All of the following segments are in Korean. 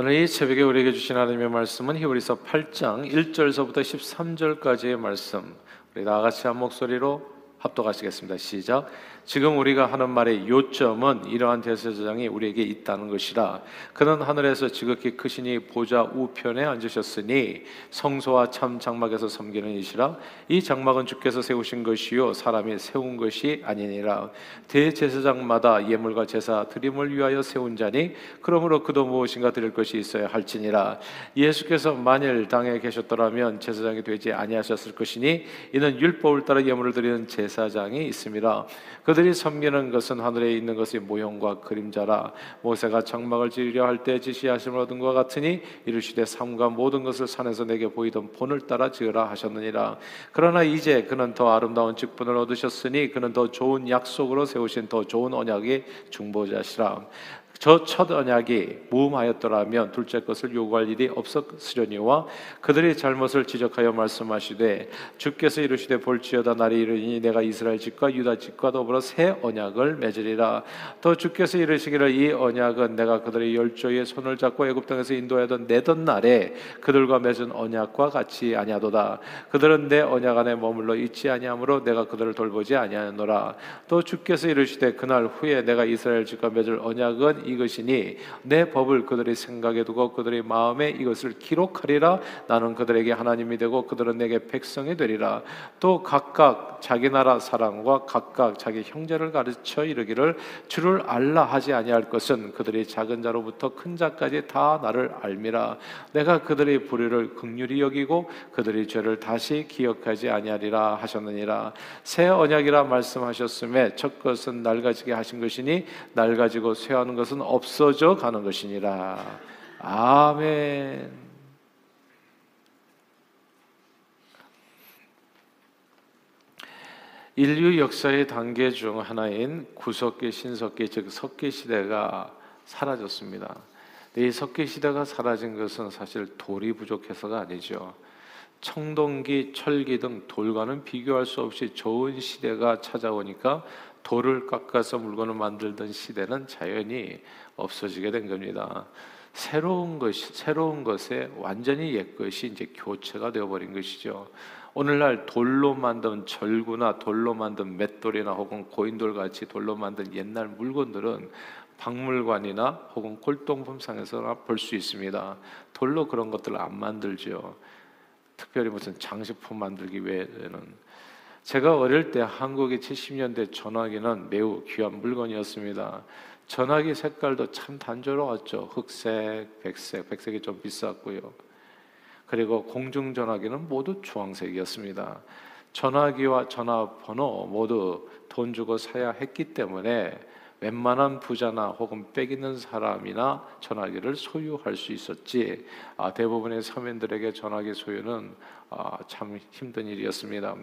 오늘 이 새벽에 우리에게 주신 하나님의 말씀은 히브리서 8장 1절서부터 13절까지의 말씀. 우리 다 같이 한 목소리로 합독하시겠습니다. 시작. 지금 우리가 하는 말의 요점은 이러한 대제사장이 우리에게 있다는 것이라. 그는 하늘에서 지극히 크시니 보좌 우편에 앉으셨으니 성소와 참 장막에서 섬기는 이시라. 이 장막은 주께서 세우신 것이요 사람이 세운 것이 아니니라. 대제사장마다 예물과 제사 드림을 위하여 세운 자니 그러므로 그도 무엇인가 드릴 것이 있어야 할지니라. 예수께서 만일 당에 계셨더라면 제사장이 되지 아니하셨을 것이니 이는 율법을 따라 예물을 드리는 제 사장이 있습니다. 그들이 섬기는 것은 하늘에 있는 것의 모형과 그림자라 모세가 장막을 지으려 할 때 지시하심을 얻은 것 같으니 이르시되 삶과 모든 것을 산에서 내게 보이던 본을 따라 지으라 하셨느니라 그러나 이제 그는 더 아름다운 직분을 얻으셨으니 그는 더 좋은 약속으로 세우신 더 좋은 언약의 중보자시라 저 첫 언약이 무음하였더라면 둘째 것을 요구할 일이 없었으려니와 그들의 잘못을 지적하여 말씀하시되 주께서 이르시되 볼지어다 날이 이르니 내가 이스라엘 집과 유다 집과 더불어 새 언약을 맺으리라. 또 주께서 이르시기를 이 언약은 내가 그들의 열조의 손을 잡고 애굽 땅에서 인도하던 내던 날에 그들과 맺은 언약과 같이 아니하도다. 그들은 내 언약 안에 머물러 있지 아니하므로 내가 그들을 돌보지 아니하노라. 또 주께서 이르시되 그날 후에 내가 이스라엘 집과 맺을 언약은 이것이니 내 법을 그들의 생각에 두고 그들의 마음에 이것을 기록하리라. 나는 그들에게 하나님이 되고 그들은 내게 백성이 되리라. 또 각각 자기 나라 사람과 각각 자기 형제를 가르쳐 이르기를 주를 알라 하지 아니할 것은 그들이 작은 자로부터 큰 자까지 다 나를 알미라. 내가 그들의 불의를 극률히 여기고 그들의 죄를 다시 기억하지 아니하리라 하셨느니라. 새 언약이라 말씀하셨음에 첫 것은 낡아지게 하신 것이니 낡아지고 쇠하는 것은 것은 없어져 가는 것이니라. 아멘. 인류 역사의 단계 중 하나인 구석기, 신석기, 즉 석기 시대가 사라졌습니다. 이 석기 시대가 사라진 것은 사실 돌이 부족해서가 아니죠. 청동기, 철기 등 돌과는 비교할 수 없이 좋은 시대가 찾아오니까 돌을 깎아서 물건을 만들던 시대는 자연히 없어지게 된 겁니다. 새로운 것이 새로운 것에 완전히 옛 것이 이제 교체가 되어 버린 것이죠. 오늘날 돌로 만든 절구나 돌로 만든 맷돌이나 혹은 고인돌 같이 돌로 만든 옛날 물건들은 박물관이나 혹은 골동품상에서나 볼 수 있습니다. 돌로 그런 것들을 안 만들죠. 특별히 무슨 장식품 만들기 위해는 제가 어릴 때 한국의 70년대 전화기는 매우 귀한 물건이었습니다. 전화기 색깔도 참 단조로웠죠. 흑색, 백색, 백색이 좀 비쌌고요. 그리고 공중 전화기는 모두 주황색이었습니다. 전화기와 전화번호 모두 돈 주고 사야 했기 때문에 웬만한 부자나 혹은 빽 있는 사람이나 전화기를 소유할 수 있었지 아, 대부분의 서민들에게 전화기 소유는 아, 참 힘든 일이었습니다.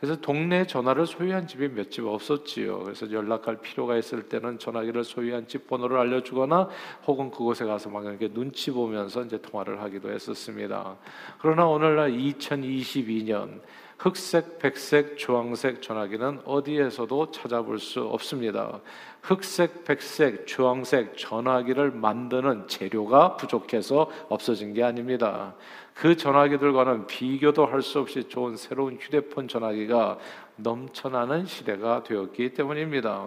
그래서 동네 전화를 소유한 집이 몇 집 없었지요. 그래서 연락할 필요가 있을 때는 전화기를 소유한 집 번호를 알려주거나 혹은 그곳에 가서 막 이렇게 눈치 보면서 이제 통화를 하기도 했었습니다. 그러나 오늘날 2022년 흑색, 백색, 주황색 전화기는 어디에서도 찾아볼 수 없습니다. 흑색, 백색, 주황색 전화기를 만드는 재료가 부족해서 없어진 게 아닙니다. 그 전화기들과는 비교도 할 수 없이 좋은 새로운 휴대폰 전화기가 넘쳐나는 시대가 되었기 때문입니다.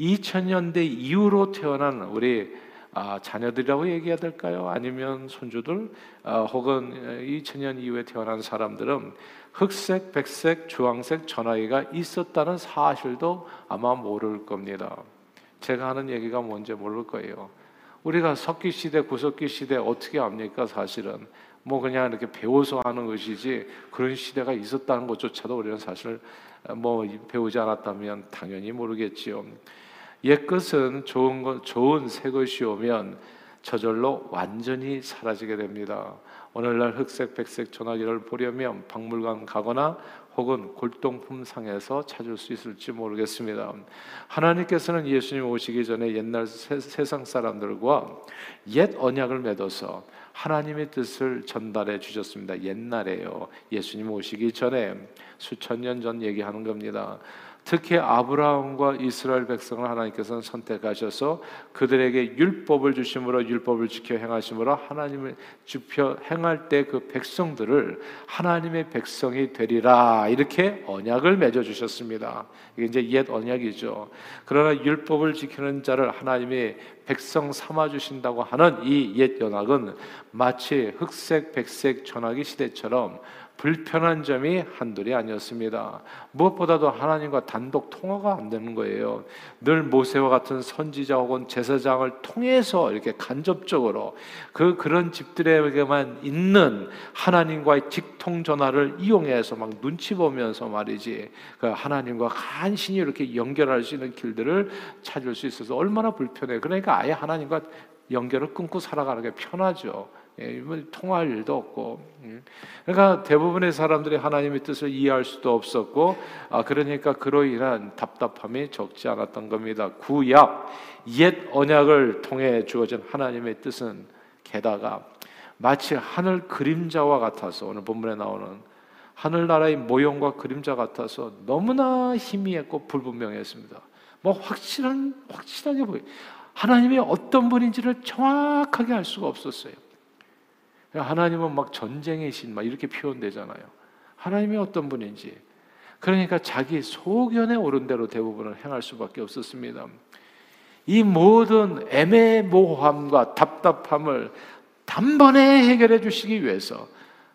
2000년대 이후로 태어난 우리 아, 자녀들이라고 얘기해야 될까요? 아니면 손주들 아, 혹은 2000년 이후에 태어난 사람들은 흑색, 백색, 주황색 전화기가 있었다는 사실도 아마 모를 겁니다. 제가 하는 얘기가 뭔지 모를 거예요. 우리가 석기 시대, 구석기 시대 어떻게 압니까? 사실은 뭐 그냥 이렇게 배워서 하는 것이지 그런 시대가 있었다는 것조차도 우리는 사실 뭐 배우지 않았다면 당연히 모르겠지요. 옛 것은 좋은 것, 좋은 새 것이 오면 저절로 완전히 사라지게 됩니다. 오늘날 흑색, 백색 전화기를 보려면 박물관 가거나 혹은 골동품 상에서 찾을 수 있을지 모르겠습니다. 하나님께서는 예수님 오시기 전에 옛날 세, 세상 사람들과 옛 언약을 맺어서 하나님의 뜻을 전달해 주셨습니다. 옛날에요. 예수님 오시기 전에 수천 년 전 얘기하는 겁니다. 특히 아브라함과 이스라엘 백성을 하나님께서는 선택하셔서 그들에게 율법을 주심으로 율법을 지켜 행하심으로 하나님을 지켜 행할 때 그 백성들을 하나님의 백성이 되리라 이렇게 언약을 맺어 주셨습니다. 이게 이제 옛 언약이죠. 그러나 율법을 지키는 자를 하나님이 백성 삼아 주신다고 하는 이옛 언약은 마치 흑색, 백색 전화기 시대처럼 불편한 점이 한둘이 아니었습니다. 무엇보다도 하나님과 단독 통화가 안 되는 거예요. 늘 모세와 같은 선지자 혹은 제사장을 통해서 이렇게 간접적으로 그 그런 집들에게만 있는 하나님과의 직통 전화를 이용해서 막 눈치 보면서 말이지 그 하나님과 간신히 이렇게 연결할 수 있는 길들을 찾을 수 있어서 얼마나 불편해. 그러니까 아예 하나님과 연결을 끊고 살아가는 게 편하죠. 예, 통할 일도 없고, 예. 그러니까 대부분의 사람들이 하나님의 뜻을 이해할 수도 없었고, 아, 그러니까 그로 인한 답답함이 적지 않았던 겁니다. 구약 옛 언약을 통해 주어진 하나님의 뜻은 게다가 마치 하늘 그림자와 같아서 오늘 본문에 나오는 하늘나라의 모형과 그림자 같아서 너무나 희미했고 불분명했습니다. 뭐 확실한 확실하게 보여. 하나님이 어떤 분인지를 정확하게 알 수가 없었어요. 하나님은 막 전쟁의 신, 막 이렇게 표현되잖아요. 하나님이 어떤 분인지. 그러니까 자기 소견에 오른 대로 대부분을 행할 수밖에 없었습니다. 이 모든 애매모호함과 답답함을 단번에 해결해 주시기 위해서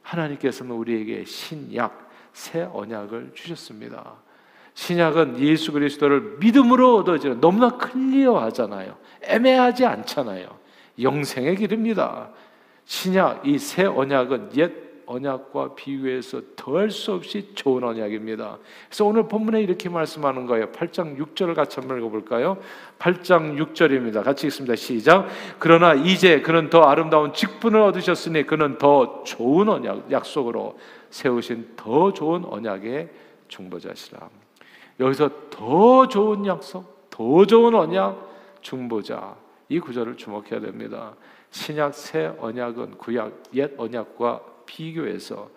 하나님께서는 우리에게 신약, 새 언약을 주셨습니다. 신약은 예수 그리스도를 믿음으로 얻어지는 너무나 클리어하잖아요. 애매하지 않잖아요. 영생의 길입니다. 신약 이 새 언약은 옛 언약과 비교해서 더할 수 없이 좋은 언약입니다. 그래서 오늘 본문에 이렇게 말씀하는 거예요. 8장 6절을 같이 한번 읽어볼까요? 8장 6절입니다. 같이 읽습니다. 시작. 그러나 이제 그는 더 아름다운 직분을 얻으셨으니 그는 더 좋은 언약, 약속으로 세우신 더 좋은 언약의 중보자시라. 여기서 더 좋은 약속, 더 좋은 언약, 중보자. 이 구절을 주목해야 됩니다. 신약 새 언약은 구약 옛 언약과 비교해서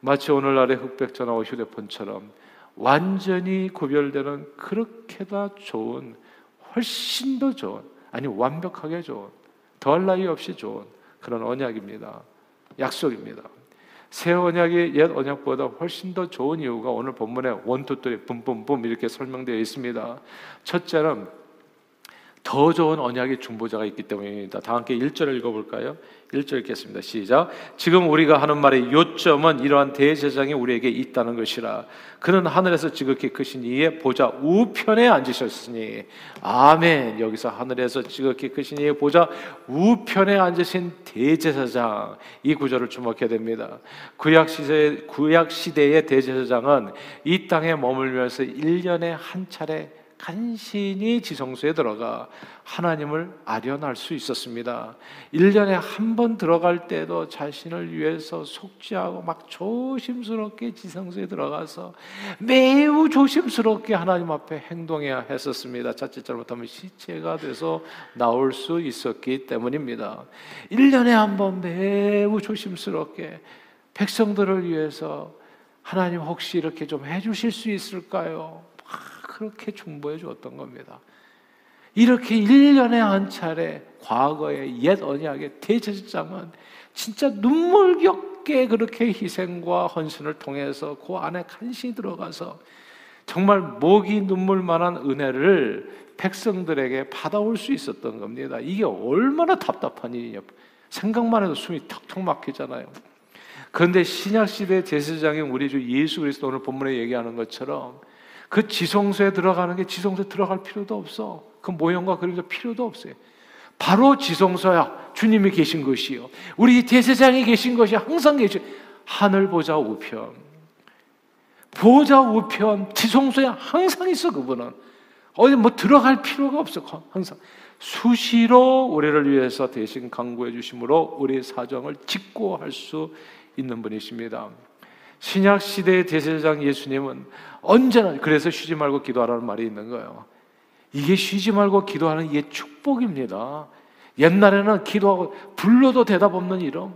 마치 오늘날의 흑백 전화와 휴대폰처럼 완전히 구별되는 그렇게 다 좋은 훨씬 더 좋은 아니 완벽하게 좋은 더할 나위 없이 좋은 그런 언약입니다. 약속입니다. 새 언약이 옛 언약보다 훨씬 더 좋은 이유가 오늘 본문에 원투들이 뿜뿜뿜 이렇게 설명되어 있습니다. 첫째는 더 좋은 언약의 중보자가 있기 때문입니다. 다 함께 1절을 읽어볼까요? 1절 읽겠습니다. 시작. 지금 우리가 하는 말의 요점은 이러한 대제장이 우리에게 있다는 것이라. 그는 하늘에서 지극히 크신 이의 보좌 우편에 앉으셨으니. 아멘. 여기서 하늘에서 지극히 크신 이의 보좌 우편에 앉으신 대제사장. 이 구절을 주목해야 됩니다. 구약 시대 구약 시대의 대제사장은 이 땅에 머물면서 1년에 한 차례 간신히 지성소에 들어가 하나님을 아련할 수 있었습니다. 1년에 한 번 들어갈 때도 자신을 위해서 속죄하고 막 조심스럽게 지성소에 들어가서 매우 조심스럽게 하나님 앞에 행동해야 했었습니다. 자칫 잘못하면 시체가 돼서 나올 수 있었기 때문입니다. 1년에 한 번 매우 조심스럽게 백성들을 위해서 하나님 혹시 이렇게 좀 해주실 수 있을까요? 그렇게 중보해 주었던 겁니다. 이렇게 1년에 한 차례 과거의 옛 언약의 대제사장은 진짜 눈물겹게 그렇게 희생과 헌신을 통해서 그 안에 간신히 들어가서 정말 목이 눈물만한 은혜를 백성들에게 받아올 수 있었던 겁니다. 이게 얼마나 답답한 일이냐. 생각만 해도 숨이 턱턱 막히잖아요. 그런데 신약 시대 제사장인 우리 주 예수 그리스도 오늘 본문에 얘기하는 것처럼 그 지성소에 들어가는 게 지성소에 들어갈 필요도 없어. 그 모형과 그림자 필요도 없어요. 바로 지성소야. 주님이 계신 것이요. 우리 대세장이 계신 것이 항상 계시. 하늘 보좌 우편. 보좌 우편 지성소에 항상 있어 그분은. 어디 뭐 들어갈 필요가 없어. 항상 수시로 우리를 위해서 대신 강구해 주심으로 우리 사정을 직고할 수 있는 분이십니다. 신약 시대의 대제사장 예수님은 언제나 그래서 쉬지 말고 기도하라는 말이 있는 거예요. 이게 쉬지 말고 기도하는 이게 축복입니다. 옛날에는 기도하고 불러도 대답 없는 이름.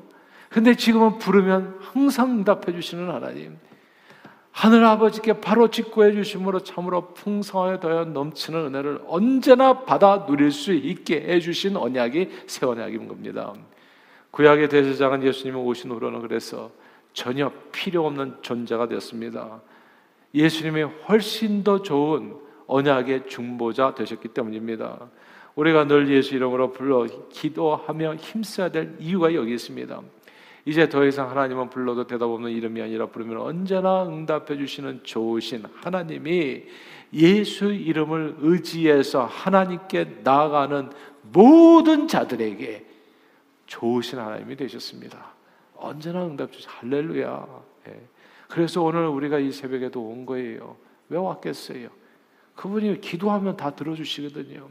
근데 지금은 부르면 항상 응답해 주시는 하나님. 하늘 아버지께 바로 직구해 주심으로 참으로 풍성하게 더여 넘치는 은혜를 언제나 받아 누릴 수 있게 해 주신 언약이 새 언약인 겁니다. 구약의 대제장은 예수님이 오신 후로는 그래서 전혀 필요 없는 존재가 되었습니다. 예수님이 훨씬 더 좋은 언약의 중보자 되셨기 때문입니다. 우리가 늘 예수 이름으로 불러 기도하며 힘써야 될 이유가 여기 있습니다. 이제 더 이상 하나님은 불러도 대답 없는 이름이 아니라 부르면 언제나 응답해 주시는 좋으신 하나님이 예수 이름을 의지해서 하나님께 나아가는 모든 자들에게 좋으신 하나님이 되셨습니다. 언제나 응답 주시 할렐루야. 예. 그래서 오늘 우리가 이 새벽에도 온 거예요. 왜 왔겠어요? 그분이 기도하면 다 들어주시거든요.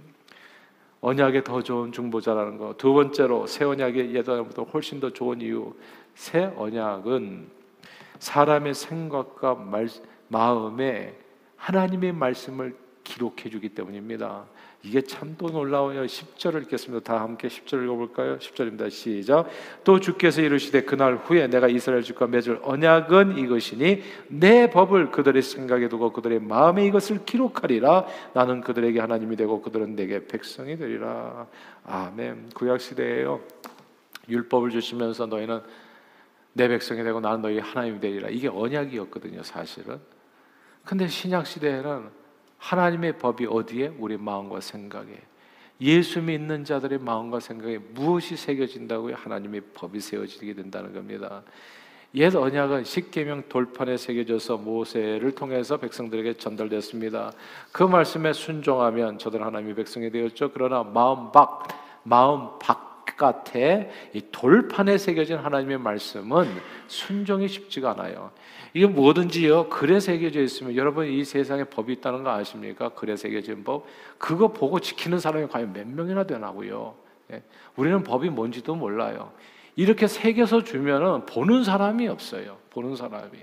언약에 더 좋은 중보자라는 거. 두 번째로 새 언약의 옛 언약보다 훨씬 더 좋은 이유. 새 언약은 사람의 생각과 말, 마음에 하나님의 말씀을 기록해 주기 때문입니다. 이게 참 또 놀라워요. 10절을 읽겠습니다. 다 함께 10절 읽어볼까요? 10절입니다. 시작. 또 주께서 이르시되 그날 후에 내가 이스라엘 주과 맺을 언약은 이것이니 내 법을 그들의 생각에 두고 그들의 마음에 이것을 기록하리라. 나는 그들에게 하나님이 되고 그들은 내게 백성이 되리라. 아멘. 구약 시대에요. 율법을 주시면서 너희는 내 백성이 되고 나는 너희 하나님이 되리라. 이게 언약이었거든요, 사실은. 근데 신약 시대에는 하나님의 법이 어디에? 우리 마음과 생각에. 예수 믿는 자들의 마음과 생각에 무엇이 새겨진다고요? 하나님의 법이 세워지게 된다는 겁니다. 옛 언약은 십계명 돌판에 새겨져서 모세를 통해서 백성들에게 전달됐습니다. 그 말씀에 순종하면 저들 하나님의 백성이 되었죠. 그러나 마음 밖, 마음 바깥에 이 돌판에 새겨진 하나님의 말씀은 순종이 쉽지가 않아요. 이게 뭐든지요 글에 새겨져 있으면 여러분 이 세상에 법이 있다는 거 아십니까? 글에 새겨진 법 그거 보고 지키는 사람이 과연 몇 명이나 되나고요? 예. 우리는 법이 뭔지도 몰라요. 이렇게 새겨서 주면은 보는 사람이 없어요. 보는 사람이.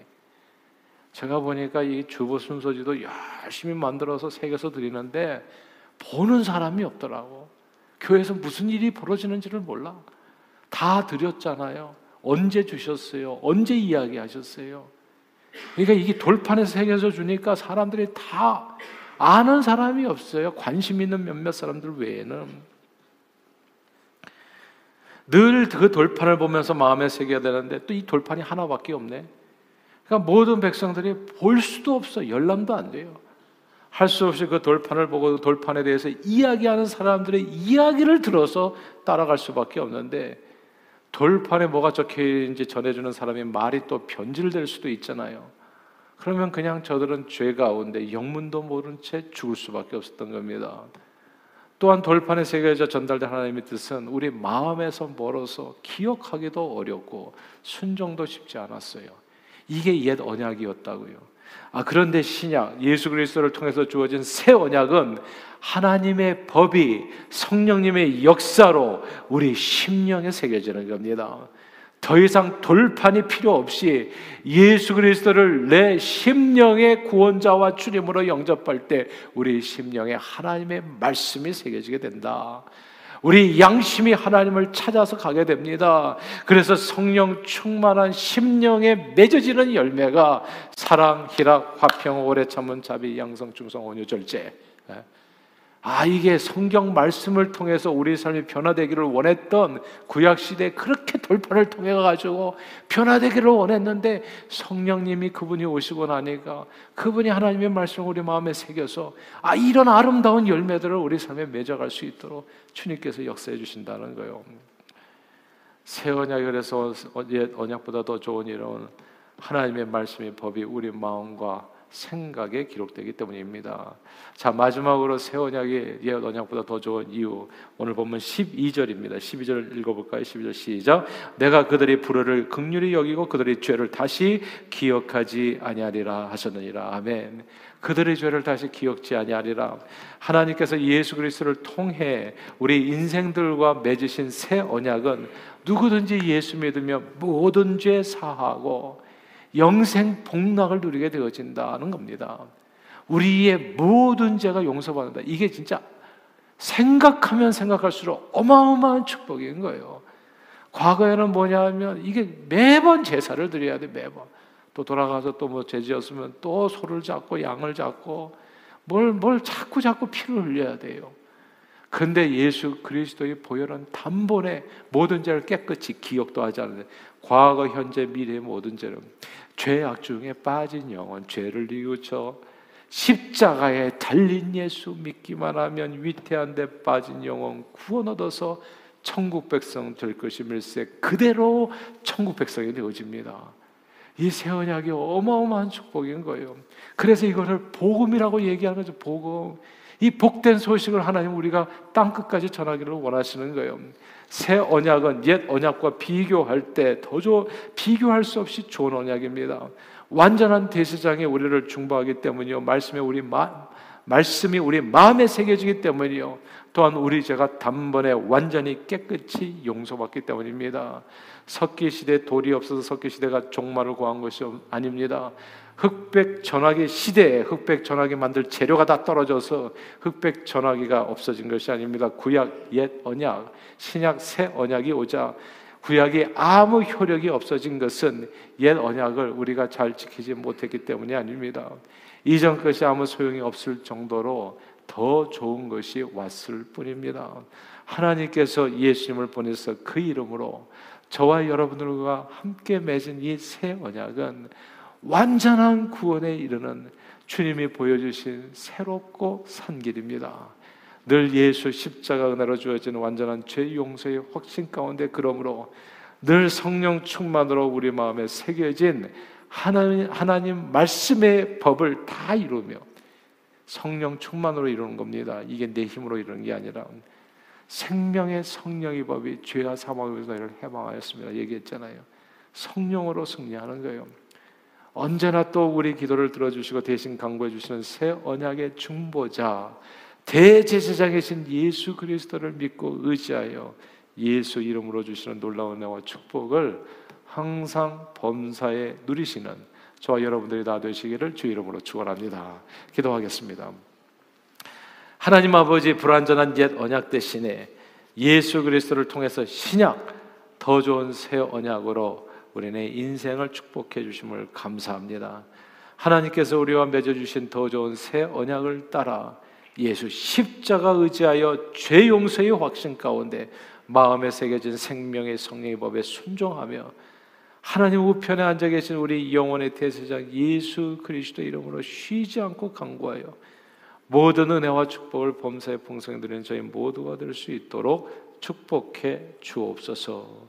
제가 보니까 이 주보 순서지도 열심히 만들어서 새겨서 드리는데 보는 사람이 없더라고. 교회에서 무슨 일이 벌어지는지를 몰라. 다 드렸잖아요. 언제 주셨어요? 언제 이야기하셨어요? 그러니까 이게 돌판에 새겨져 주니까 사람들이 다 아는 사람이 없어요. 관심 있는 몇몇 사람들 외에는. 늘 그 돌판을 보면서 마음에 새겨야 되는데 또 이 돌판이 하나밖에 없네. 그러니까 모든 백성들이 볼 수도 없어. 열람도 안 돼요. 할 수 없이 그 돌판을 보고 그 돌판에 대해서 이야기하는 사람들의 이야기를 들어서 따라갈 수밖에 없는데 돌판에 뭐가 적혀 있는지 전해주는 사람이 말이 또 변질될 수도 있잖아요. 그러면 그냥 저들은 죄 가운데 영문도 모른 채 죽을 수밖에 없었던 겁니다. 또한 돌판에 새겨져 전달된 하나님의 뜻은 우리 마음에서 멀어서 기억하기도 어렵고 순종도 쉽지 않았어요. 이게 옛 언약이었다고요. 아, 그런데 신약, 예수 그리스도를 통해서 주어진 새 언약은 하나님의 법이 성령님의 역사로 우리 심령에 새겨지는 겁니다. 더 이상 돌판이 필요 없이 예수 그리스도를 내 심령의 구원자와 주님으로 영접할 때 우리 심령에 하나님의 말씀이 새겨지게 된다. 우리 양심이 하나님을 찾아서 가게 됩니다. 그래서 성령 충만한 심령에 맺어지는 열매가 사랑, 희락, 화평, 오래 참은 자비, 양성, 충성, 온유, 절제. 예. 아, 이게 성경 말씀을 통해서 우리 삶이 변화되기를 원했던 구약 시대 그렇게 돌파를 통해 가지고 변화되기를 원했는데 성령님이 그분이 오시고 나니까 그분이 하나님의 말씀을 우리 마음에 새겨서 아, 이런 아름다운 열매들을 우리 삶에 맺어갈 수 있도록 주님께서 역사해 주신다는 거예요. 새 언약이 그래서 옛 언약보다 더 좋은 이런 하나님의 말씀의 법이 우리 마음과 생각에 기록되기 때문입니다. 자, 마지막으로 새 언약이 옛 언약보다 더 좋은 이유. 오늘 보면 12절입니다. 12절 읽어 볼까요? 12절 시작. 내가 그들의 불의를 극률히 여기고 그들의 죄를 다시 기억하지 아니하리라 하셨느니라. 아멘. 그들의 죄를 다시 기억지 아니하리라. 하나님께서 예수 그리스도를 통해 우리 인생들과 맺으신 새 언약은 누구든지 예수 믿으며 모든 죄 사하고 영생 복락을 누리게 되어진다는 겁니다. 우리의 모든 죄가 용서받는다. 이게 진짜 생각하면 생각할수록 어마어마한 축복인 거예요. 과거에는 뭐냐 하면 이게 매번 제사를 드려야 돼, 매번. 또 돌아가서 또 뭐 죄지었으면 또 소를 잡고 양을 잡고 뭘, 뭘 자꾸 자꾸 피를 흘려야 돼요. 근데 예수 그리스도의 보혈은 단번에 모든 죄를 깨끗이 기억도 하지 않는데 과거, 현재, 미래의 모든 죄를 죄악 중에 빠진 영혼, 죄를 뉘우쳐 십자가에 달린 예수 믿기만 하면 위태한 데 빠진 영혼 구원 얻어서 천국 백성 될 것임일세 그대로 천국 백성이 되어집니다. 이새 언약이 어마어마한 축복인 거예요. 그래서 이거를 복음이라고 얘기하는 거죠. 복음. 이 복된 소식을 하나님 우리가 땅 끝까지 전하기를 원하시는 거예요. 새 언약은 옛 언약과 비교할 때더 비교할 수 없이 좋은 언약입니다. 완전한 대세장에 우리를 중보하기 때문이요. 말씀에 우리 마, 말씀이 우리 마음에 새겨지기 때문이요. 또한 우리 죄가 단번에 완전히 깨끗이 용서받기 때문입니다. 석기 시대 돌이 없어서 석기 시대가 종말을 구한 것이 아닙니다. 흑백 전화기 시대에 흑백 전화기 만들 재료가 다 떨어져서 흑백 전화기가 없어진 것이 아닙니다. 구약 옛 언약, 신약 새 언약이 오자 구약이 아무 효력이 없어진 것은 옛 언약을 우리가 잘 지키지 못했기 때문이 아닙니다. 이전 것이 아무 소용이 없을 정도로 더 좋은 것이 왔을 뿐입니다. 하나님께서 예수님을 보내서 그 이름으로 저와 여러분들과 함께 맺은 이 새 언약은 완전한 구원에 이르는 주님이 보여주신 새롭고 산 길입니다. 늘 예수 십자가 은혜로 주어진 완전한 죄 용서의 확신 가운데 그러므로 늘 성령 충만으로 우리 마음에 새겨진 하나님, 하나님 말씀의 법을 다 이루며 성령 충만으로 이루는 겁니다. 이게 내 힘으로 이루는 게 아니라 생명의 성령의 법이 죄와 사망의 너희를 해방하였습니다. 얘기했잖아요. 성령으로 승리하는 거예요. 언제나 또 우리 기도를 들어주시고 대신 강구해 주시는 새 언약의 중보자 대제사장이신 예수 그리스도를 믿고 의지하여 예수 이름으로 주시는 놀라운 은혜와 축복을 항상 범사에 누리시는 저와 여러분들이 다 되시기를 주 이름으로 축원합니다. 기도하겠습니다. 하나님 아버지 불완전한 옛 언약 대신에 예수 그리스도를 통해서 신약 더 좋은 새 언약으로 우리는 인생을 축복해 주심을 감사합니다. 하나님께서 우리와 맺어 주신 더 좋은 새 언약을 따라 예수 십자가 의지하여 죄 용서의 확신 가운데 마음에 새겨진 생명의 성령의 법에 순종하며 하나님 우편에 앉아 계신 우리 영혼의 대세장 예수 그리스도 이름으로 쉬지 않고 강구하여 모든 은혜와 축복을 범사에 풍성히 드리는 저희 모두가 될 수 있도록 축복해 주옵소서.